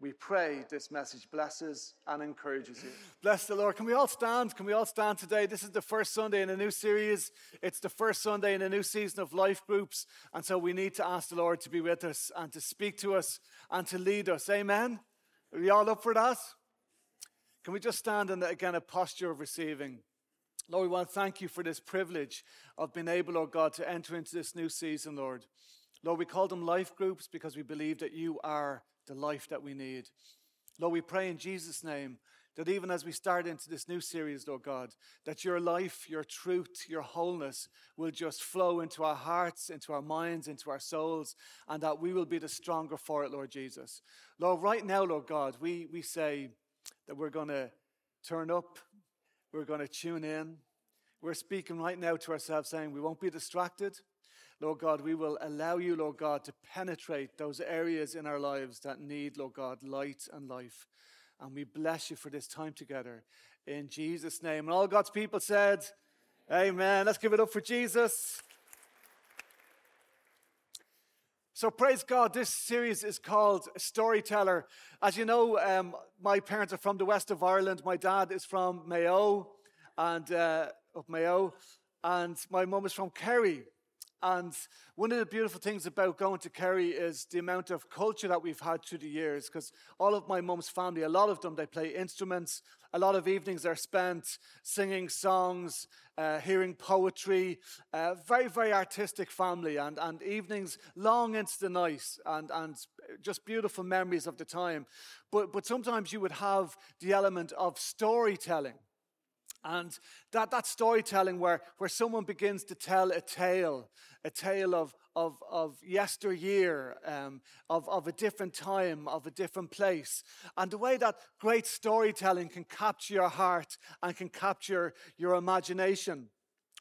We pray this message blesses and encourages you. Bless the Lord. Can we all stand? Can we all stand today? This is the first Sunday in a new series. It's the first Sunday in a new season of life groups. And so we need to ask the Lord to be with us and to speak to us and to lead us. Amen. Are we all up for that? Can we just stand in, again, a posture of receiving? Lord, we want to thank you for this privilege of being able, Lord God, to enter into this new season, Lord. Lord, we call them life groups because we believe that you are the life that we need. Lord, we pray in Jesus' name that even as we start into this new series, Lord God, that your life, your truth, your wholeness will just flow into our hearts, into our minds, into our souls, and that we will be the stronger for it, Lord Jesus. Lord, right now, Lord God, we, we say that we're going to turn up, we're going to tune in. We're speaking right now to ourselves, saying we won't be distracted. Lord God, we will allow you, Lord God, to penetrate those areas in our lives that need, Lord God, light and life. And we bless you for this time together in Jesus' name. And all God's people said, Amen. Let's give it up for Jesus. So, praise God, this series is called Storyteller. As you know, um, my parents are from the west of Ireland. My dad is from Mayo, and uh, of Mayo, and my mum is from Kerry. And one of the beautiful things about going to Kerry is the amount of culture that we've had through the years. Because all of my mum's family, a lot of them, they play instruments. A lot of evenings are spent singing songs, uh, hearing poetry. Uh, very, very artistic family, and, and evenings long into the night, and, and just beautiful memories of the time. But, but sometimes you would have the element of storytelling. And that, that storytelling where, where someone begins to tell a tale, a tale of, of, of yesteryear, um, of, of a different time, of a different place. And the way that great storytelling can capture your heart and can capture your imagination.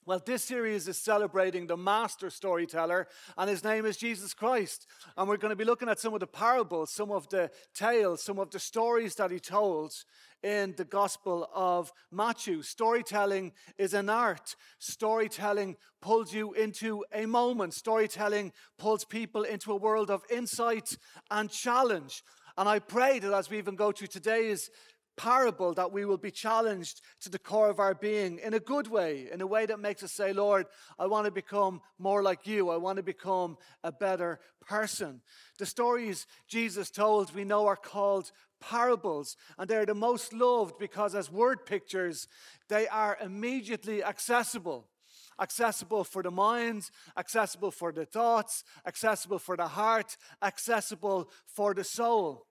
Well, this series is celebrating the master storyteller, and his name is Jesus Christ. And we're going to be looking at some of the parables, some of the tales, some of the stories that he told in the Gospel of Matthew. Storytelling is an art. Storytelling pulls you into a moment. Storytelling pulls people into a world of insight and challenge. And I pray that as we even go through today's parable that we will be challenged to the core of our being in a good way, in a way that makes us say, Lord, I want to become more like you. I want to become a better person. The stories Jesus told, we know, are called parables, and they're the most loved because, as word pictures, they are immediately accessible accessible for the minds, accessible for the thoughts, accessible for the heart, accessible for the soul.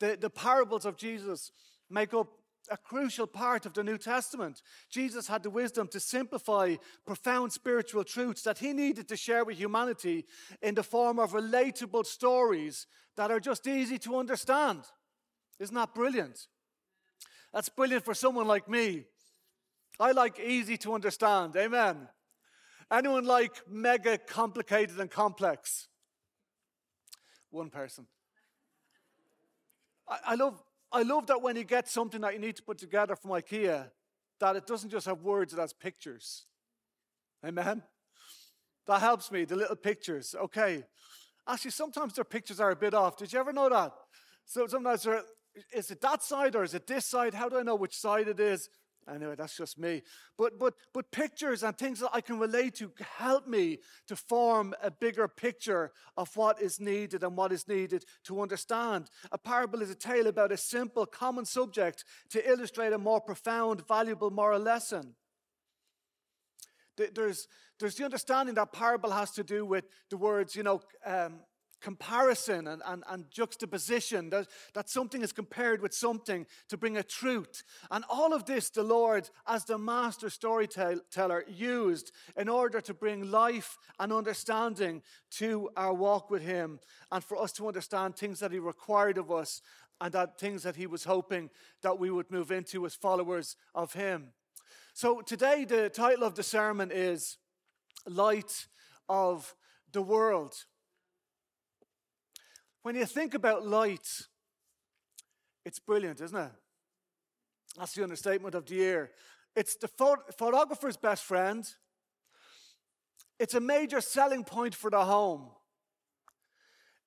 The, the parables of Jesus make up a crucial part of the New Testament. Jesus had the wisdom to simplify profound spiritual truths that he needed to share with humanity in the form of relatable stories that are just easy to understand. Isn't that brilliant? That's brilliant for someone like me. I like easy to understand. Amen. Anyone like mega complicated and complex? One person. I, I love I love that when you get something that you need to put together from IKEA, that it doesn't just have words, it has pictures. Amen? That helps me, the little pictures. Okay. Actually, sometimes their pictures are a bit off. Did you ever know that? So sometimes, is it that side or is it this side? How do I know which side it is? Anyway, that's just me. But, but, but pictures and things that I can relate to help me to form a bigger picture of what is needed and what is needed to understand. A parable is a tale about a simple, common subject to illustrate a more profound, valuable moral lesson. There's, there's the understanding that parable has to do with the words, you know, um, comparison and, and, and juxtaposition, that, that something is compared with something to bring a truth. And all of this, the Lord, as the master storyteller, used in order to bring life and understanding to our walk with Him and for us to understand things that He required of us and that things that He was hoping that we would move into as followers of Him. So today, the title of the sermon is Light of the World. When you think about light, it's brilliant, isn't it? That's the understatement of the year. It's the photographer's best friend. It's a major selling point for the home.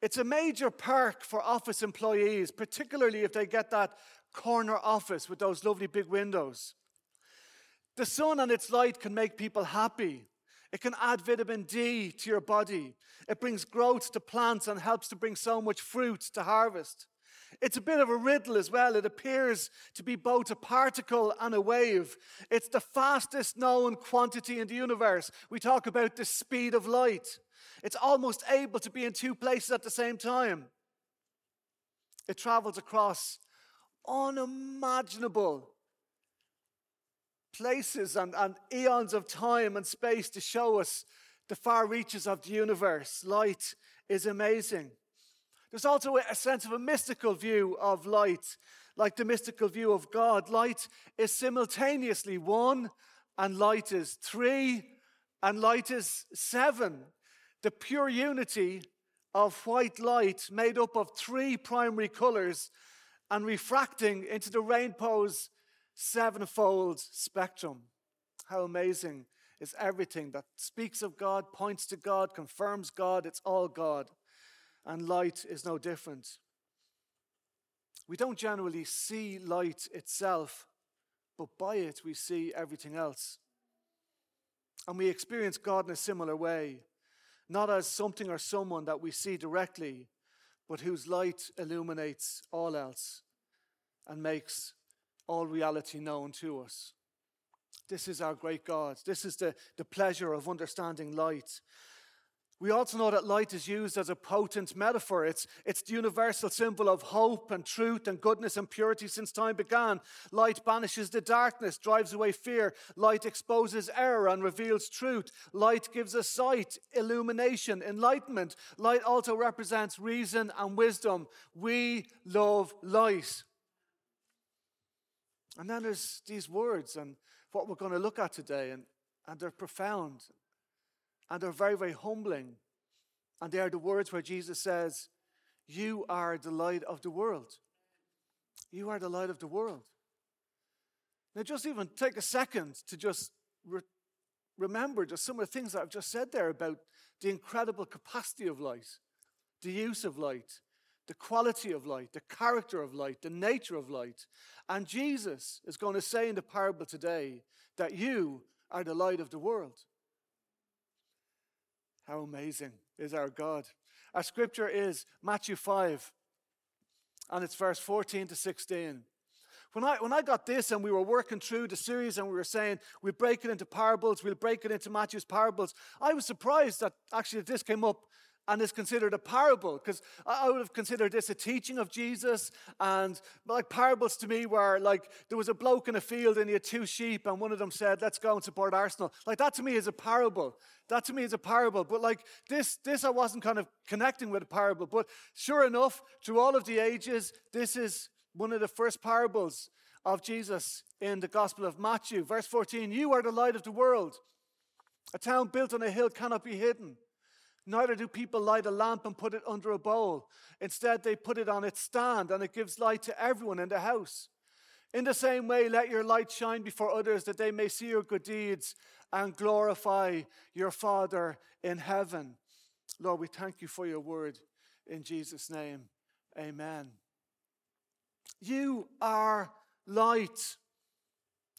It's a major perk for office employees, particularly if they get that corner office with those lovely big windows. The sun and its light can make people happy. It can add vitamin D to your body. It brings growth to plants and helps to bring so much fruit to harvest. It's a bit of a riddle as well. It appears to be both a particle and a wave. It's the fastest known quantity in the universe. We talk about the speed of light. It's almost able to be in two places at the same time. It travels across unimaginable places and, and eons of time and space to show us the far reaches of the universe. Light is amazing. There's also a sense of a mystical view of light, like the mystical view of God. Light is simultaneously one, and light is three, and light is seven. The pure unity of white light made up of three primary colors and refracting into the rainbow's sevenfold spectrum. How amazing is everything that speaks of God, points to God, confirms God, it's all God. And light is no different. We don't generally see light itself, but by it we see everything else. And we experience God in a similar way, not as something or someone that we see directly, but whose light illuminates all else and makes all reality known to us. This is our great God. This is the, the pleasure of understanding light. We also know that light is used as a potent metaphor. It's, it's the universal symbol of hope and truth and goodness and purity since time began. Light banishes the darkness, drives away fear. Light exposes error and reveals truth. Light gives us sight, illumination, enlightenment. Light also represents reason and wisdom. We love light. And then there's these words and what we're going to look at today, and, and they're profound. And they're very, very humbling. And they are the words where Jesus says, You are the light of the world. You are the light of the world. Now, just even take a second to just re- remember just some of the things that I've just said there about the incredible capacity of light, the use of light, the quality of light, the character of light, the nature of light. And Jesus is going to say in the parable today that you are the light of the world. How amazing is our God. Our scripture is Matthew 5, and it's verse 14 to 16. When I, when I got this and we were working through the series and we were saying we'll break it into parables, we'll break it into Matthew's parables, I was surprised that actually this came up and is considered a parable because I would have considered this a teaching of Jesus. And like parables to me were like there was a bloke in a field and he had two sheep, and one of them said, Let's go and support Arsenal. Like that to me is a parable. That to me is a parable. But like this, this I wasn't kind of connecting with a parable. But sure enough, through all of the ages, this is one of the first parables of Jesus in the Gospel of Matthew. Verse 14 You are the light of the world. A town built on a hill cannot be hidden. Neither do people light a lamp and put it under a bowl. Instead, they put it on its stand, and it gives light to everyone in the house. In the same way, let your light shine before others that they may see your good deeds and glorify your Father in heaven. Lord, we thank you for your word in Jesus' name. Amen. You are light.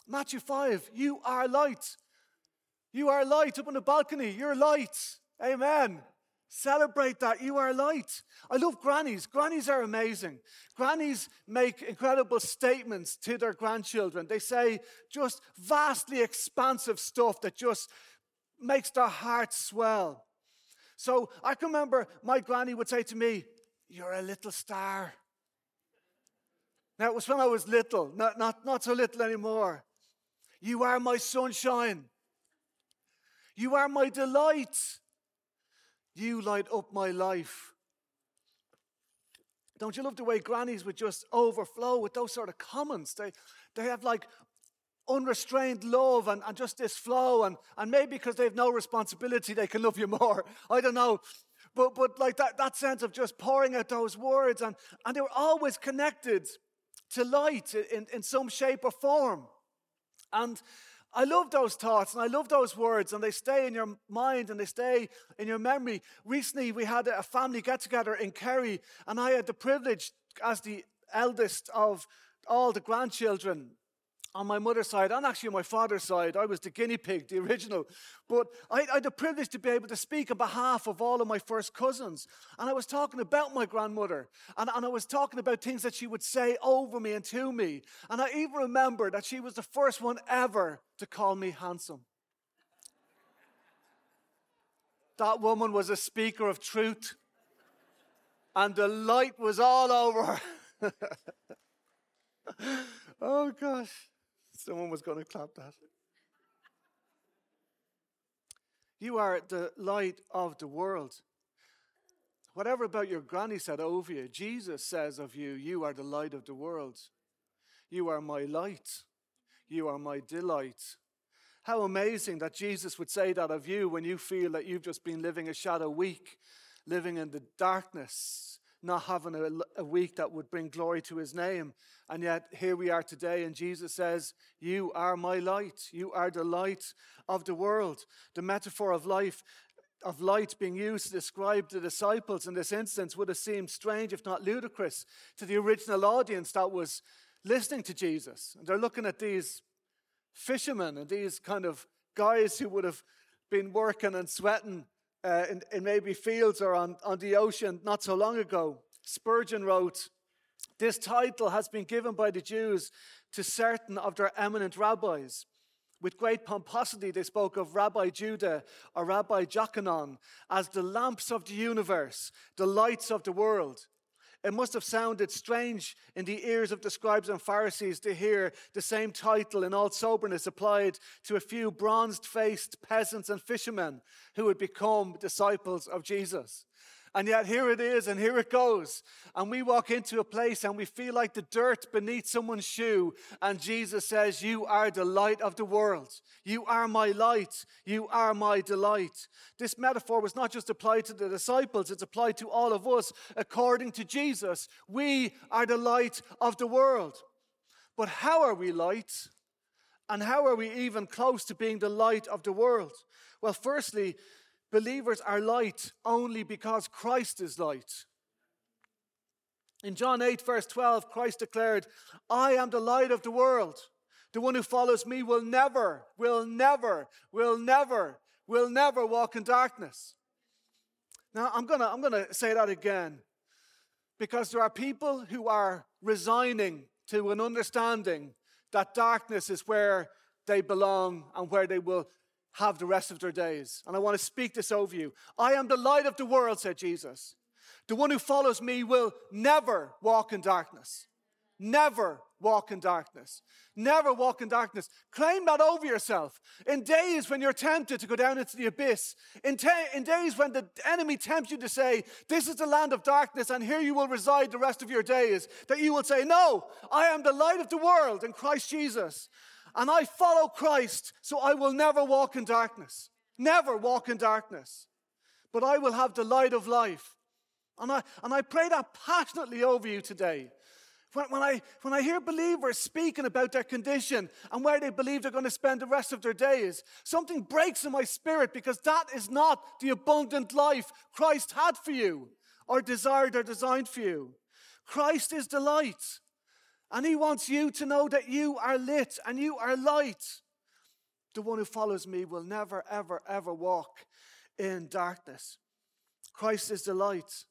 Matthew 5, you are light. You are light up on the balcony. You're light. Amen. Celebrate that. You are light. I love grannies. Grannies are amazing. Grannies make incredible statements to their grandchildren. They say just vastly expansive stuff that just makes their hearts swell. So I can remember my granny would say to me, You're a little star. Now, it was when I was little, not, not, not so little anymore. You are my sunshine. You are my delight. You light up my life. Don't you love the way grannies would just overflow with those sort of comments? They, they have like unrestrained love and, and just this flow, and, and maybe because they have no responsibility, they can love you more. I don't know. But, but like that, that sense of just pouring out those words, and, and they were always connected to light in, in some shape or form. And I love those thoughts and I love those words, and they stay in your mind and they stay in your memory. Recently, we had a family get together in Kerry, and I had the privilege, as the eldest of all the grandchildren, on my mother's side and actually on my father's side. I was the guinea pig, the original. But I, I, had the privilege to be able to speak on behalf of all of my first cousins. And I was talking about my grandmother. And, and I was talking about things that she would say over me and to me. And I even remember that she was the first one ever to call me handsome. That woman was a speaker of truth. And the light was all over her. oh gosh. Someone was going to clap that. You are the light of the world. Whatever about your granny said over you, Jesus says of you, You are the light of the world. You are my light. You are my delight. How amazing that Jesus would say that of you when you feel that you've just been living a shadow week, living in the darkness, not having a, a, week that would bring glory to his name. And yet, here we are today, and Jesus says, You are my light. You are the light of the world. The metaphor of life. Of light being used to describe the disciples in this instance would have seemed strange, if not ludicrous, to the original audience that was listening to Jesus. And they're looking at these fishermen and these kind of guys who would have been working and sweating uh, in, in maybe fields or on, on the ocean not so long ago. Spurgeon wrote, This title has been given by the Jews to certain of their eminent rabbis. With great pomposity, they spoke of Rabbi Judah or Rabbi Jochanan as the lamps of the universe, the lights of the world. It must have sounded strange in the ears of the scribes and Pharisees to hear the same title in all soberness applied to a few bronzed faced peasants and fishermen who had become disciples of Jesus. And yet here it is, and here it goes. And we walk into a place and we feel like the dirt beneath someone's shoe. And Jesus says, You are the light of the world. You are my light. You are my delight. This metaphor was not just applied to the disciples, it's applied to all of us. According to Jesus, we are the light of the world. But how are we light? And how are we even close to being the light of the world? Well, firstly, Believers are light only because Christ is light. In John 8, verse 12, Christ declared, I am the light of the world. The one who follows me will never, will never, will never, will never walk in darkness. Now, I'm going to I'm going to say that again because there are people who are resigning to an understanding that darkness is where they belong and where they will have the rest of their days. And I want to speak this over you. I am the light of the world, said Jesus. The one who follows me will never walk in darkness. Never walk in darkness. Never walk in darkness. Claim that over yourself. In days when you're tempted to go down into the abyss, in, te- in days when the enemy tempts you to say, This is the land of darkness, and here you will reside the rest of your days, that you will say, No, I am the light of the world in Christ Jesus and I follow Christ, so I will never walk in darkness. Never walk in darkness. But I will have the light of life. And I, and I pray that passionately over you today. When, when, I, when I hear believers speaking about their condition and where they believe they're going to spend the rest of their days, something breaks in my spirit because that is not the abundant life Christ had for you or desired or designed for you. Christ is the light. And he wants you to know that you are lit and you are light. The one who follows me will never, ever, ever walk in darkness. Christ is the light.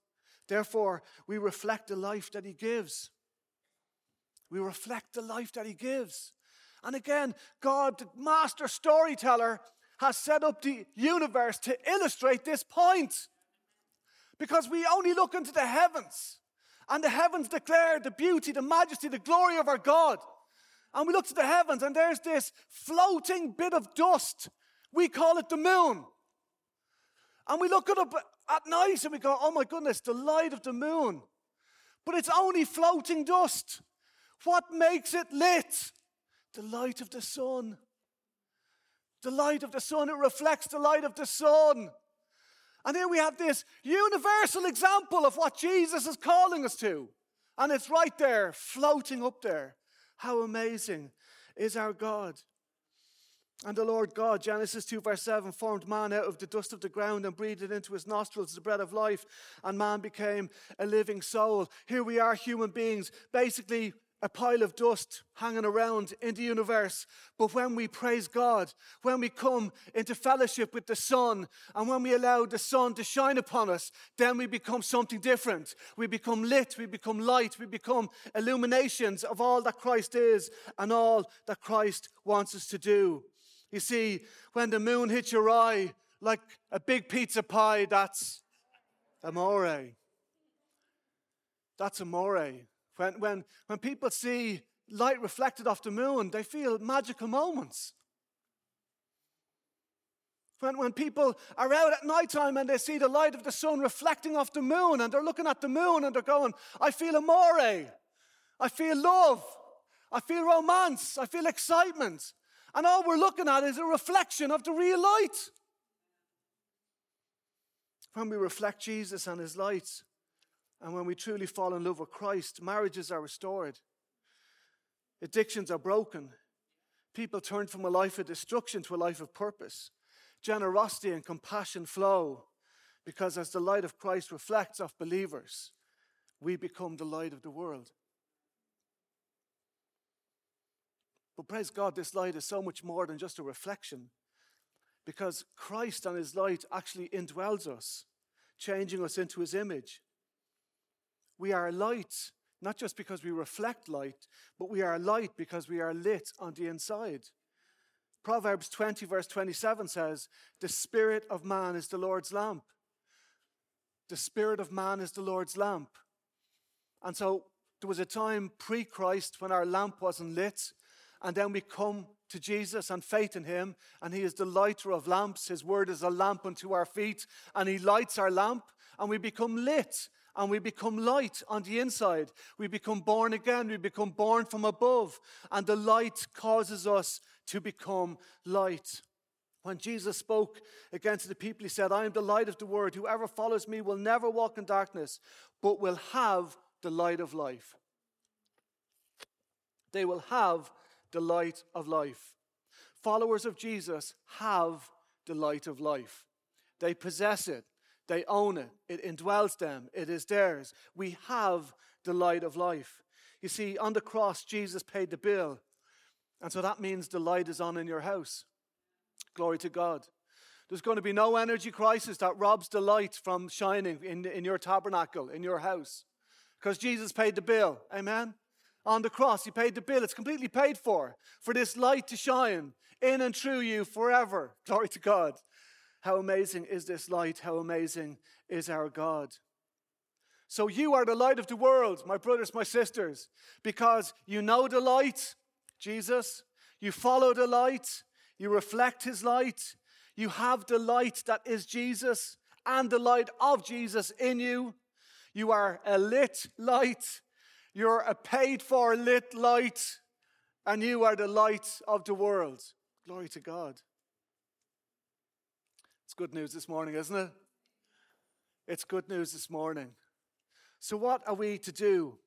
Therefore, we reflect the life that he gives. We reflect the life that he gives. And again, God, the master storyteller, has set up the universe to illustrate this point. Because we only look into the heavens and the heavens declare the beauty, the majesty, the glory of our God. And we look to the heavens, and there's this floating bit of dust. We call it the moon. And we look up at night and we go, oh my goodness, the light of the moon. But it's only floating dust. What makes it lit? The light of the sun. The light of the sun, it reflects the light of the sun. And here we have this universal example of what Jesus is calling us to. And it's right there, floating up there. How amazing is our God. And the Lord God, Genesis 2, verse 7, formed man out of the dust of the ground and breathed into his nostrils the breath of life, and man became a living soul. Here we are, human beings, basically a pile of dust hanging around in the universe. But when we praise God, when we come into fellowship with the Son, and when we allow the Son to shine upon us, then we become something different. We become lit, we become light, we become illuminations of all that Christ is and all that Christ wants us to do. You see, when the moon hits your eye like a big pizza pie, that's amore. That's amore. When, when, when people see light reflected off the moon, they feel magical moments. When, when people are out at night time and they see the light of the sun reflecting off the moon and they're looking at the moon and they're going, I feel amore. I feel love. I feel romance. I feel excitement. And all we're looking at is a reflection of the real light. When we reflect Jesus and his light, and when we truly fall in love with Christ, marriages are restored, addictions are broken, people turn from a life of destruction to a life of purpose. Generosity and compassion flow because as the light of Christ reflects off believers, we become the light of the world. But praise God, this light is so much more than just a reflection because Christ and his light actually indwells us, changing us into his image. We are light, not just because we reflect light, but we are light because we are lit on the inside. Proverbs 20, verse 27 says, The spirit of man is the Lord's lamp. The spirit of man is the Lord's lamp. And so there was a time pre Christ when our lamp wasn't lit, and then we come to Jesus and faith in Him, and He is the lighter of lamps. His word is a lamp unto our feet, and He lights our lamp, and we become lit and we become light on the inside. We become born again. We become born from above. And the light causes us to become light. When Jesus spoke again to the people, he said, I am the light of the world. Whoever follows me will never walk in darkness, but will have the light of life. They will have the light of life. Followers of Jesus have the light of life, they possess it. They own it. It indwells them. It is theirs. We have the light of life. You see, on the cross, Jesus paid the bill. And so that means the light is on in your house. Glory to God. There's going to be no energy crisis that robs the light from shining in, in your tabernacle, in your house. Because Jesus paid the bill. Amen? On the cross, He paid the bill. It's completely paid for, for this light to shine in and through you forever. Glory to God. How amazing is this light? How amazing is our God? So, you are the light of the world, my brothers, my sisters, because you know the light, Jesus, you follow the light, you reflect his light, you have the light that is Jesus and the light of Jesus in you. You are a lit light, you're a paid for lit light, and you are the light of the world. Glory to God. It's good news this morning, isn't it? It's good news this morning. So, what are we to do?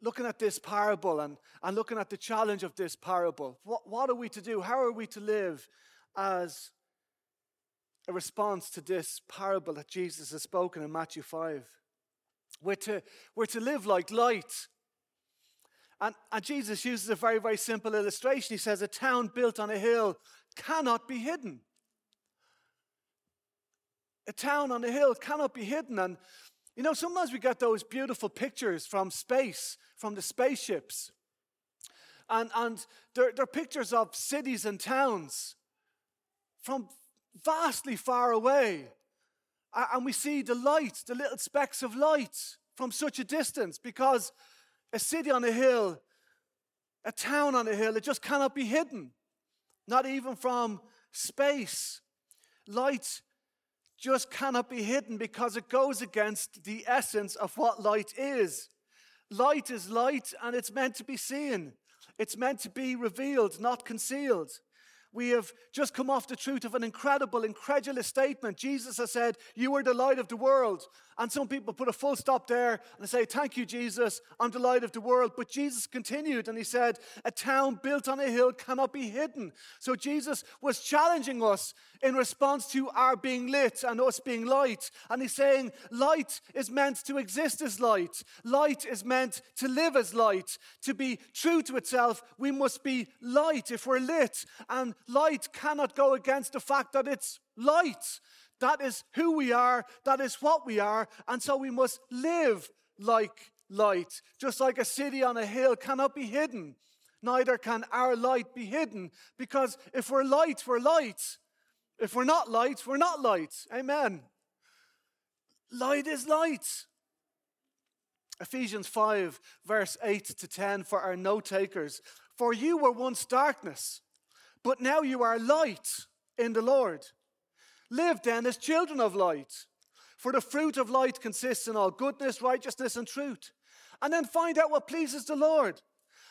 Looking at this parable and, and looking at the challenge of this parable, what, what are we to do? How are we to live as a response to this parable that Jesus has spoken in Matthew 5? We're to, we're to live like light. And, and Jesus uses a very, very simple illustration. He says, A town built on a hill cannot be hidden a town on a hill cannot be hidden. And, you know, sometimes we get those beautiful pictures from space, from the spaceships. And, and they're, they're pictures of cities and towns from vastly far away. And we see the light, the little specks of light from such a distance because a city on a hill, a town on a hill, it just cannot be hidden, not even from space. Light just cannot be hidden because it goes against the essence of what light is. Light is light and it's meant to be seen, it's meant to be revealed, not concealed. We have just come off the truth of an incredible, incredulous statement. Jesus has said, You are the light of the world. And some people put a full stop there and say, Thank you, Jesus. I'm the light of the world. But Jesus continued and he said, A town built on a hill cannot be hidden. So Jesus was challenging us in response to our being lit and us being light. And he's saying, Light is meant to exist as light, light is meant to live as light. To be true to itself, we must be light if we're lit. And light cannot go against the fact that it's light. That is who we are, that is what we are, and so we must live like light. Just like a city on a hill cannot be hidden, neither can our light be hidden, because if we're light, we're light. If we're not light, we're not light. Amen. Light is light. Ephesians 5, verse 8 to 10 for our note takers. For you were once darkness, but now you are light in the Lord. Live then as children of light. For the fruit of light consists in all goodness, righteousness, and truth. And then find out what pleases the Lord.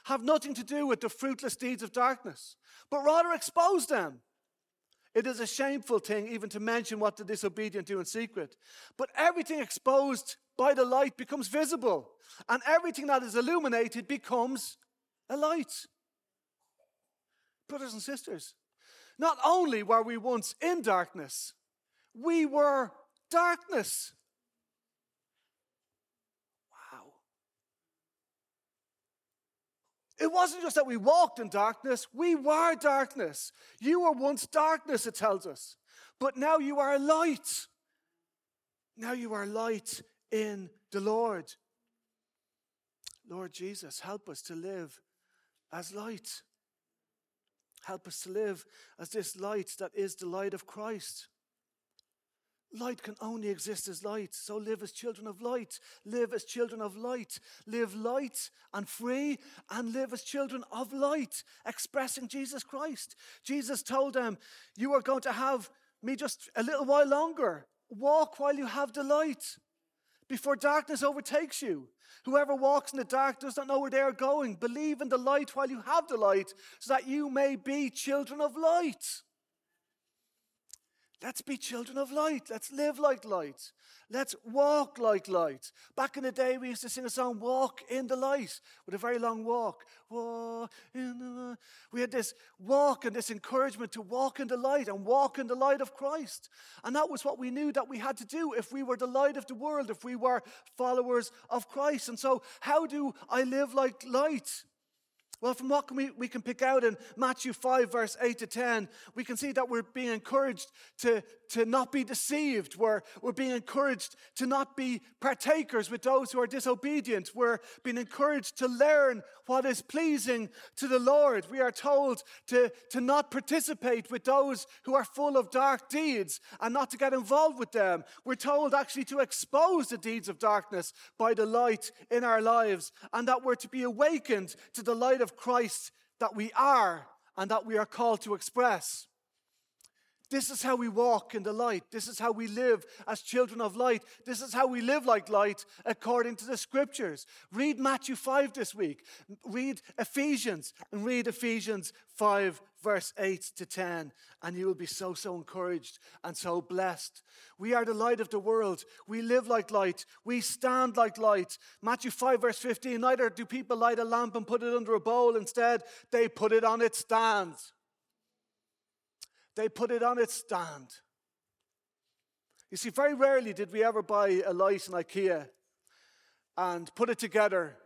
Have nothing to do with the fruitless deeds of darkness, but rather expose them. It is a shameful thing even to mention what the disobedient do in secret. But everything exposed by the light becomes visible, and everything that is illuminated becomes a light. Brothers and sisters, not only were we once in darkness, we were darkness. Wow. It wasn't just that we walked in darkness, we were darkness. You were once darkness, it tells us. But now you are light. Now you are light in the Lord. Lord Jesus, help us to live as light. Help us to live as this light that is the light of Christ. Light can only exist as light. So live as children of light. Live as children of light. Live light and free and live as children of light, expressing Jesus Christ. Jesus told them, You are going to have me just a little while longer. Walk while you have the light before darkness overtakes you. Whoever walks in the dark does not know where they are going. Believe in the light while you have the light, so that you may be children of light. Let's be children of light. Let's live like light. Let's walk like light. Back in the day, we used to sing a song, Walk in the Light, with a very long walk. Walk in the light. We had this walk and this encouragement to walk in the light and walk in the light of Christ. And that was what we knew that we had to do if we were the light of the world, if we were followers of Christ. And so, how do I live like light? Well, from what can we, we can pick out in Matthew 5, verse 8 to 10, we can see that we're being encouraged to, to not be deceived. We're, we're being encouraged to not be partakers with those who are disobedient. We're being encouraged to learn what is pleasing to the Lord. We are told to, to not participate with those who are full of dark deeds and not to get involved with them. We're told actually to expose the deeds of darkness by the light in our lives and that we're to be awakened to the light of Christ that we are and that we are called to express. This is how we walk in the light. This is how we live as children of light. This is how we live like light according to the scriptures. Read Matthew 5 this week. Read Ephesians and read Ephesians 5, verse 8 to 10, and you will be so, so encouraged and so blessed. We are the light of the world. We live like light. We stand like light. Matthew 5, verse 15 Neither do people light a lamp and put it under a bowl. Instead, they put it on its stand they put it on its stand. You see, very rarely did we ever buy a light in IKEA and put it together.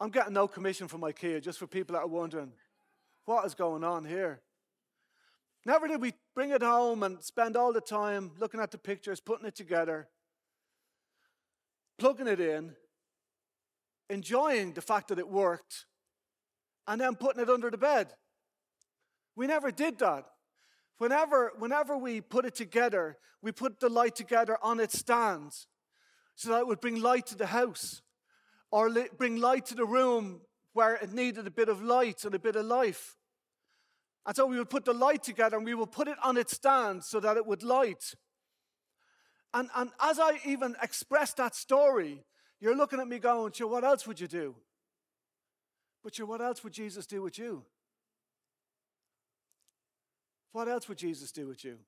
I'm getting no commission from IKEA, just for people that are wondering what is going on here. Never did we bring it home and spend all the time looking at the pictures, putting it together, plugging it in, enjoying the fact that it worked, and then putting it under the bed. We never did that. Whenever, whenever we put it together, we put the light together on its stand so that it would bring light to the house or bring light to the room where it needed a bit of light and a bit of life. And so we would put the light together and we would put it on its stand so that it would light. And, and as I even express that story, you're looking at me going, sure, what else would you do? But sure, what else would Jesus do with you? What else would Jesus do with you?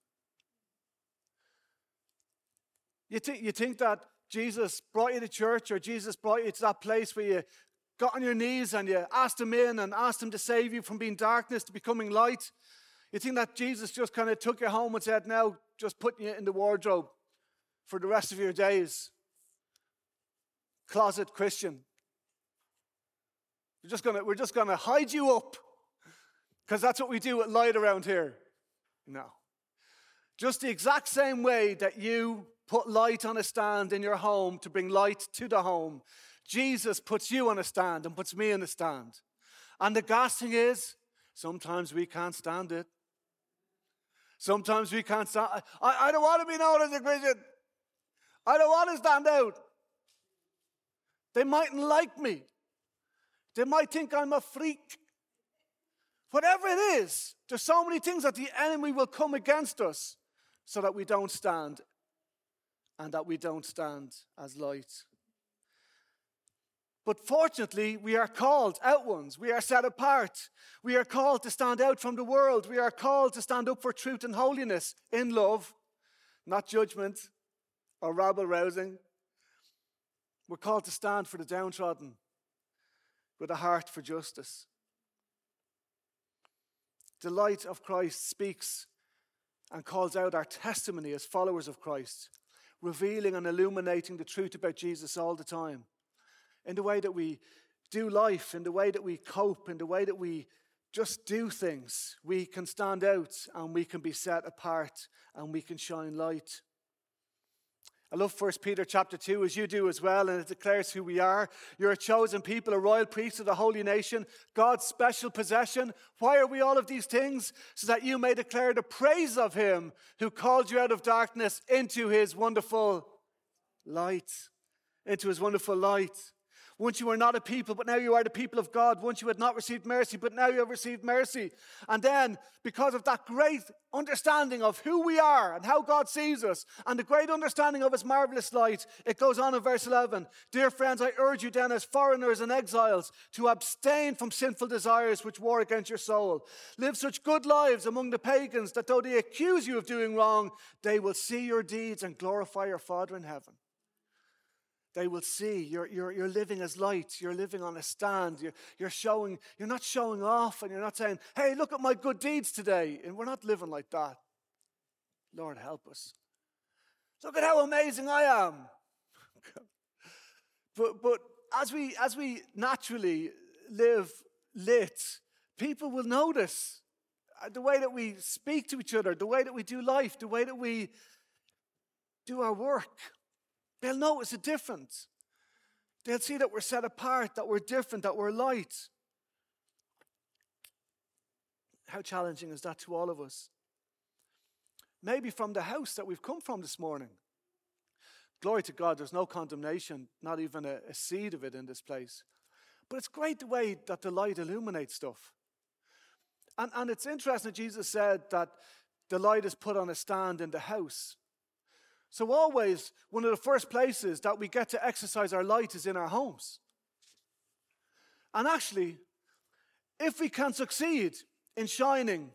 You, think you think that Jesus brought you to church or Jesus brought you to that place where you got on your knees and you asked him in and asked him to save you from being darkness to becoming light. You think that Jesus just kind of took you home and said, now just put you in the wardrobe for the rest of your days. Closet Christian. We're just gonna, we're just gonna hide you up because that's what we do at light around here. No. Just the exact same way that you put light on a stand in your home to bring light to the home, Jesus puts you on a stand and puts me on a stand. And the gas thing is, sometimes we can't stand it. Sometimes we can't stand I, I don't want to be known as a Christian. I don't want to stand out. They mightn't like me. They might think I'm a freak. Whatever it is, there's so many things that the enemy will come against us so that we don't stand and that we don't stand as light. But fortunately, we are called out ones. We are set apart. We are called to stand out from the world. We are called to stand up for truth and holiness in love, not judgment or rabble rousing. We're called to stand for the downtrodden with a heart for justice. The light of Christ speaks and calls out our testimony as followers of Christ, revealing and illuminating the truth about Jesus all the time in the way that we do life, in the way that we cope, in the way that we just do things, we can stand out and we can be set apart and we can shine light. I love 1 Peter chapter 2 as you do as well, and it declares who we are. You're a chosen people, a royal priest a holy nation, God's special possession. Why are we all of these things? So that you may declare the praise of him who called you out of darkness into his wonderful light. Into his wonderful light. Once you were not a people, but now you are the people of God. Once you had not received mercy, but now you have received mercy. And then, because of that great understanding of who we are and how God sees us, and the great understanding of His marvelous light, it goes on in verse 11 Dear friends, I urge you then, as foreigners and exiles, to abstain from sinful desires which war against your soul. Live such good lives among the pagans that though they accuse you of doing wrong, they will see your deeds and glorify your Father in heaven. They will see you're, you're, you're living as light. You're living on a stand. You're, you're showing, you're not showing off and you're not saying, hey, look at my good deeds today. And we're not living like that. Lord, help us. Look at how amazing I am. but, but as, we, as we naturally live lit, people will notice uh, the way that we speak to each other, the way that we do life, the way that we do our work. They'll notice a difference. They'll see that we're set apart, that we're different, that we're light. How challenging is that to all of us? Maybe from the house that we've come from this morning. Glory to God, there's no condemnation, not even a, a seed of it in this place. But it's great the way that the light illuminates stuff. And, and it's interesting Jesus said that the light is put on a stand in the house. So, always, one of the first places that we get to exercise our light is in our homes. And actually, if we can succeed in shining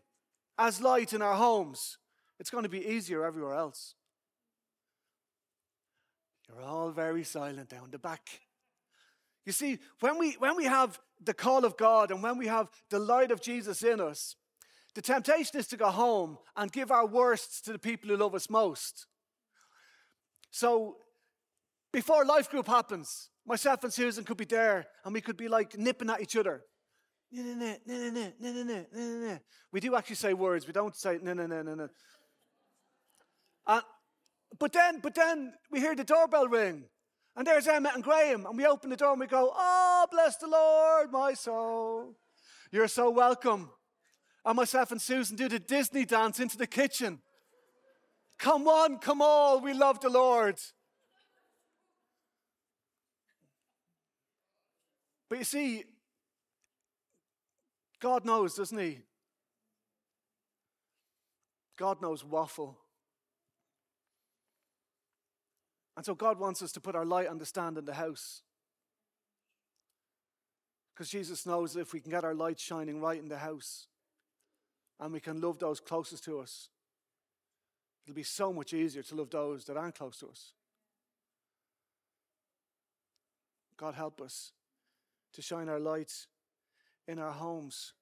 as light in our homes, it's going to be easier everywhere else. You're all very silent down the back. You see, when we, when we have the call of God and when we have the light of Jesus in us, the temptation is to go home and give our worst to the people who love us most. So before life group happens, myself and Susan could be there and we could be like nipping at each other. We do actually say words. We don't say no, no, no, no, no. but then, but then we hear the doorbell ring, and there's Emma and Graham, and we open the door and we go, "Oh, bless the Lord, my soul. You're so welcome." And myself and Susan do the Disney dance into the kitchen. Come on, come all, we love the Lord. But you see, God knows, doesn't He? God knows waffle. And so God wants us to put our light on the stand in the house. Because Jesus knows if we can get our light shining right in the house and we can love those closest to us, It'll be so much easier to love those that aren't close to us. God, help us to shine our lights in our homes.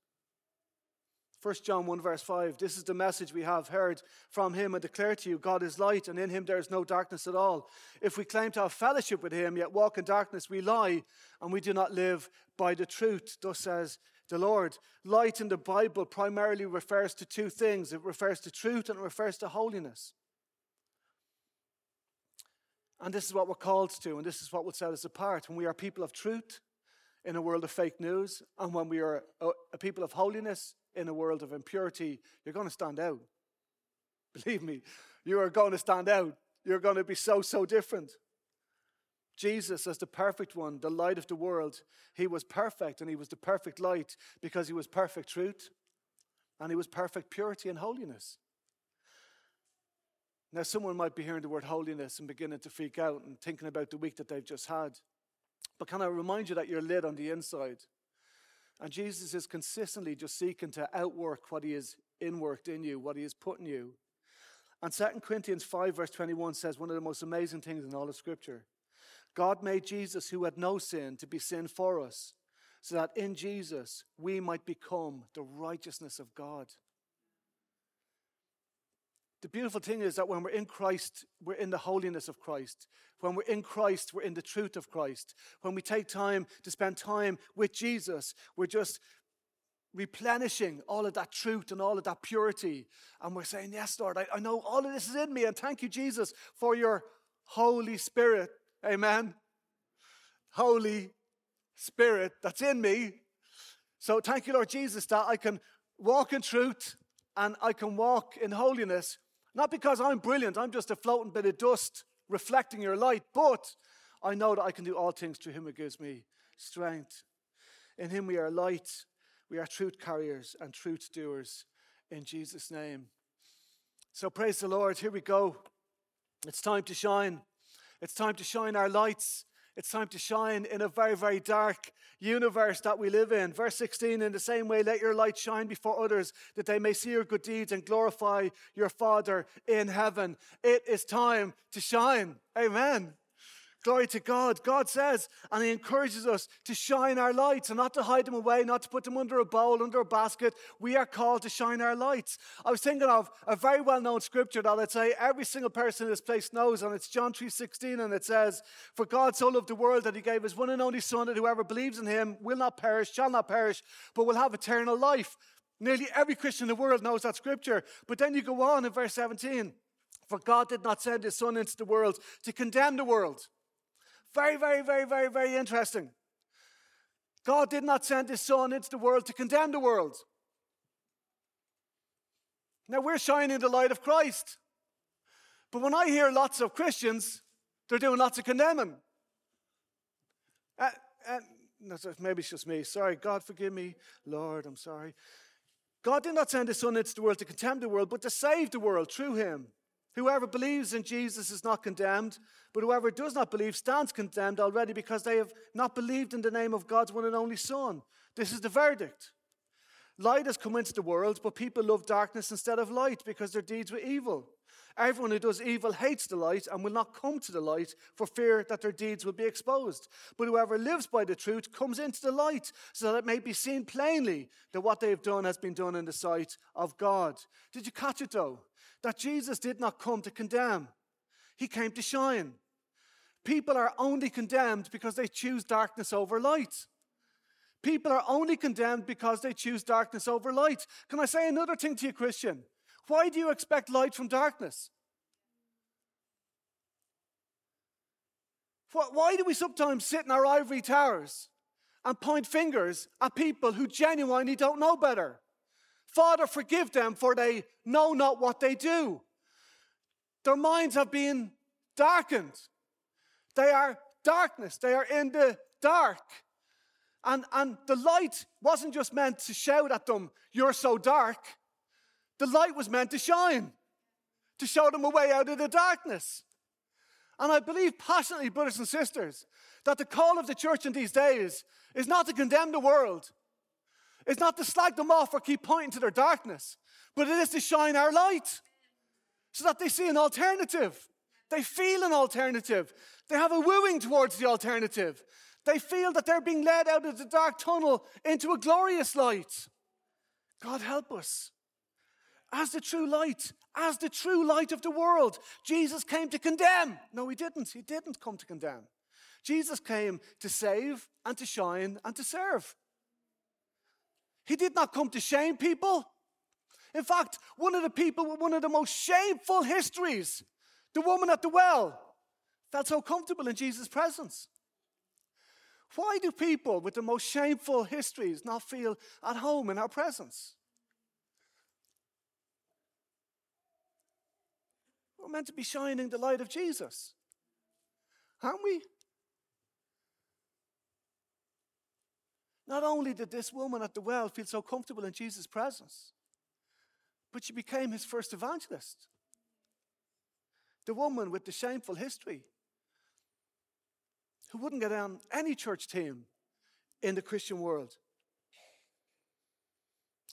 1 John 1, verse 5 This is the message we have heard from him and declare to you God is light, and in him there is no darkness at all. If we claim to have fellowship with him, yet walk in darkness, we lie, and we do not live by the truth. Thus says the Lord. Light in the Bible primarily refers to two things it refers to truth and it refers to holiness. And this is what we're called to, and this is what will set us apart. When we are people of truth in a world of fake news, and when we are a people of holiness in a world of impurity, you're going to stand out. Believe me, you are going to stand out. You're going to be so, so different. Jesus, as the perfect one, the light of the world, he was perfect and he was the perfect light because he was perfect truth and he was perfect purity and holiness. Now, someone might be hearing the word holiness and beginning to freak out and thinking about the week that they've just had. But can I remind you that you're lit on the inside? And Jesus is consistently just seeking to outwork what he has inworked in you, what he has put in you. And 2 Corinthians 5, verse 21 says one of the most amazing things in all of Scripture God made Jesus, who had no sin, to be sin for us, so that in Jesus we might become the righteousness of God. The beautiful thing is that when we're in Christ, we're in the holiness of Christ. When we're in Christ, we're in the truth of Christ. When we take time to spend time with Jesus, we're just replenishing all of that truth and all of that purity. And we're saying, Yes, Lord, I, I know all of this is in me. And thank you, Jesus, for your Holy Spirit. Amen. Holy Spirit that's in me. So thank you, Lord Jesus, that I can walk in truth and I can walk in holiness not because I'm brilliant, I'm just a floating bit of dust reflecting your light, but I know that I can do all things through Him who gives me strength. In Him we are light, we are truth carriers and truth doers in Jesus' name. So praise the Lord. Here we go. It's time to shine. It's time to shine our lights. It's time to shine in a very, very dark universe that we live in. Verse 16, in the same way, let your light shine before others that they may see your good deeds and glorify your Father in heaven. It is time to shine. Amen. Glory to God. God says, and He encourages us to shine our lights and not to hide them away, not to put them under a bowl, under a basket. We are called to shine our lights. I was thinking of a very well known scripture that I'd say every single person in this place knows, and it's John 3.16, and it says, For God so loved the world that He gave His one and only Son, that whoever believes in Him will not perish, shall not perish, but will have eternal life. Nearly every Christian in the world knows that scripture. But then you go on in verse 17. For God did not send his Son into the world to condemn the world, very, very, very, very, very interesting. God did not send his son into the world to condemn the world. Now we're shining the light of Christ. But when I hear lots of Christians, they're doing lots of condemning. Uh, uh, maybe it's just me. Sorry, God, forgive me. Lord, I'm sorry. God did not send his son into the world to condemn the world, but to save the world through him. Whoever believes in Jesus is not condemned, but whoever does not believe stands condemned already because they have not believed in the name of God's one and only Son. This is the verdict. Light has come into the world, but people love darkness instead of light because their deeds were evil. Everyone who does evil hates the light and will not come to the light for fear that their deeds will be exposed. But whoever lives by the truth comes into the light so that it may be seen plainly that what they have done has been done in the sight of God. Did you catch it though? That Jesus did not come to condemn, he came to shine. People are only condemned because they choose darkness over light. People are only condemned because they choose darkness over light. Can I say another thing to you, Christian? Why do you expect light from darkness? Why do we sometimes sit in our ivory towers and point fingers at people who genuinely don't know better? Father, forgive them, for they know not what they do. Their minds have been darkened. They are darkness, they are in the dark. And, and the light wasn't just meant to shout at them, You're so dark. The light was meant to shine, to show them a way out of the darkness. And I believe passionately, brothers and sisters, that the call of the church in these days is not to condemn the world, is not to slag them off or keep pointing to their darkness, but it is to shine our light so that they see an alternative. They feel an alternative. They have a wooing towards the alternative. They feel that they're being led out of the dark tunnel into a glorious light. God help us. As the true light, as the true light of the world, Jesus came to condemn. No, he didn't. He didn't come to condemn. Jesus came to save and to shine and to serve. He did not come to shame people. In fact, one of the people with one of the most shameful histories, the woman at the well, felt so comfortable in Jesus' presence. Why do people with the most shameful histories not feel at home in our presence? We're meant to be shining the light of Jesus, aren't we? Not only did this woman at the well feel so comfortable in Jesus' presence, but she became his first evangelist. The woman with the shameful history who wouldn't get on any church team in the Christian world.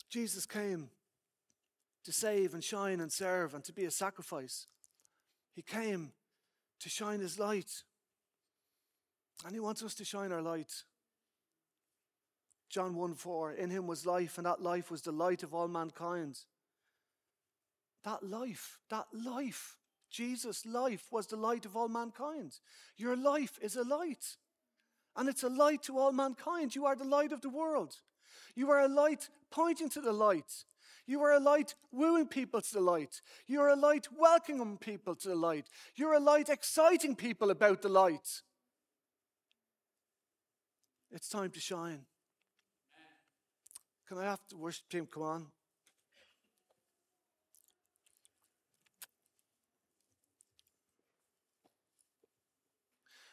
Jesus came to save and shine and serve and to be a sacrifice. He came to shine his light. And he wants us to shine our light. John 1 4 In him was life, and that life was the light of all mankind. That life, that life, Jesus' life was the light of all mankind. Your life is a light, and it's a light to all mankind. You are the light of the world. You are a light pointing to the light. You are a light wooing people to the light. You are a light welcoming people to the light. You're a light exciting people about the light. It's time to shine. Can I have the worship team come on?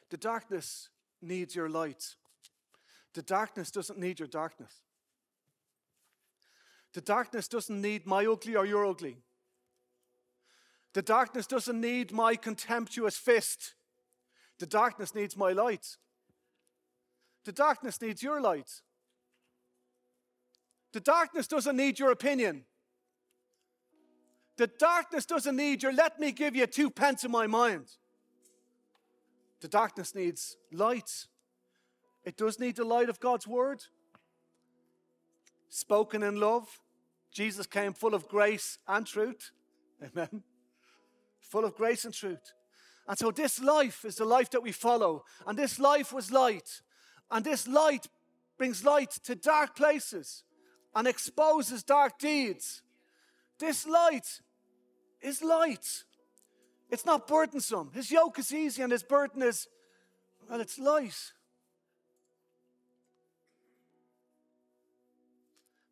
The darkness needs your light. The darkness doesn't need your darkness. The darkness doesn't need my ugly or your ugly. The darkness doesn't need my contemptuous fist. The darkness needs my light. The darkness needs your light. The darkness doesn't need your opinion. The darkness doesn't need your let me give you two pence in my mind. The darkness needs light. It does need the light of God's word, spoken in love. Jesus came full of grace and truth. Amen. Full of grace and truth. And so this life is the life that we follow. And this life was light. And this light brings light to dark places and exposes dark deeds. This light is light. It's not burdensome. His yoke is easy and his burden is, well, it's light.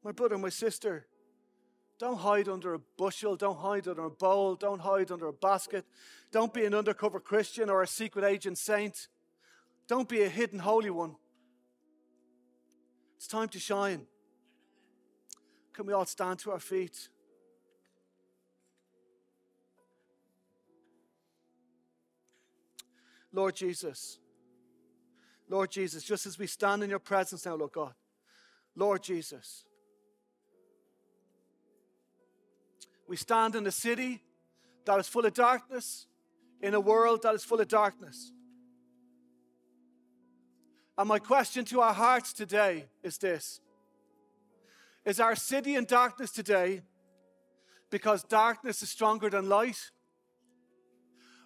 My brother, my sister, don't hide under a bushel, don't hide under a bowl, don't hide under a basket. Don't be an undercover Christian or a secret agent saint. Don't be a hidden holy one. It's time to shine. Can we all stand to our feet? Lord Jesus, Lord Jesus, just as we stand in your presence now, Lord God, Lord Jesus, we stand in a city that is full of darkness, in a world that is full of darkness. And my question to our hearts today is this is our city in darkness today because darkness is stronger than light?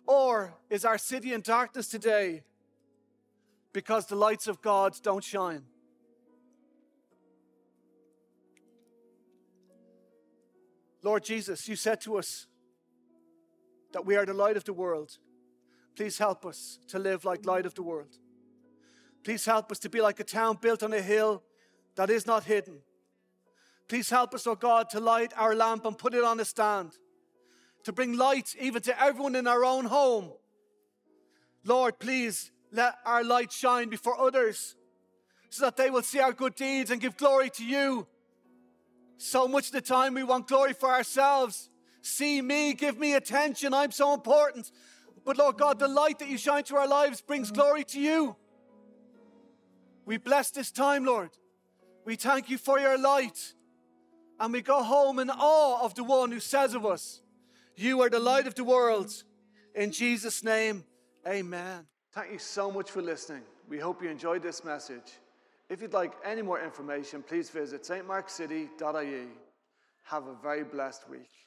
Or is our city in darkness today because the lights of God don't shine? Lord Jesus, you said to us that we are the light of the world. Please help us to live like light of the world. Please help us to be like a town built on a hill that is not hidden Please help us, oh God, to light our lamp and put it on a stand, to bring light even to everyone in our own home. Lord, please let our light shine before others so that they will see our good deeds and give glory to you. So much of the time we want glory for ourselves. See me, give me attention, I'm so important. But Lord God, the light that you shine through our lives brings glory to you. We bless this time, Lord. We thank you for your light and we go home in awe of the one who says of us, You are the light of the world. In Jesus' name, amen. Thank you so much for listening. We hope you enjoyed this message. If you'd like any more information, please visit stmarkcity.ie. Have a very blessed week.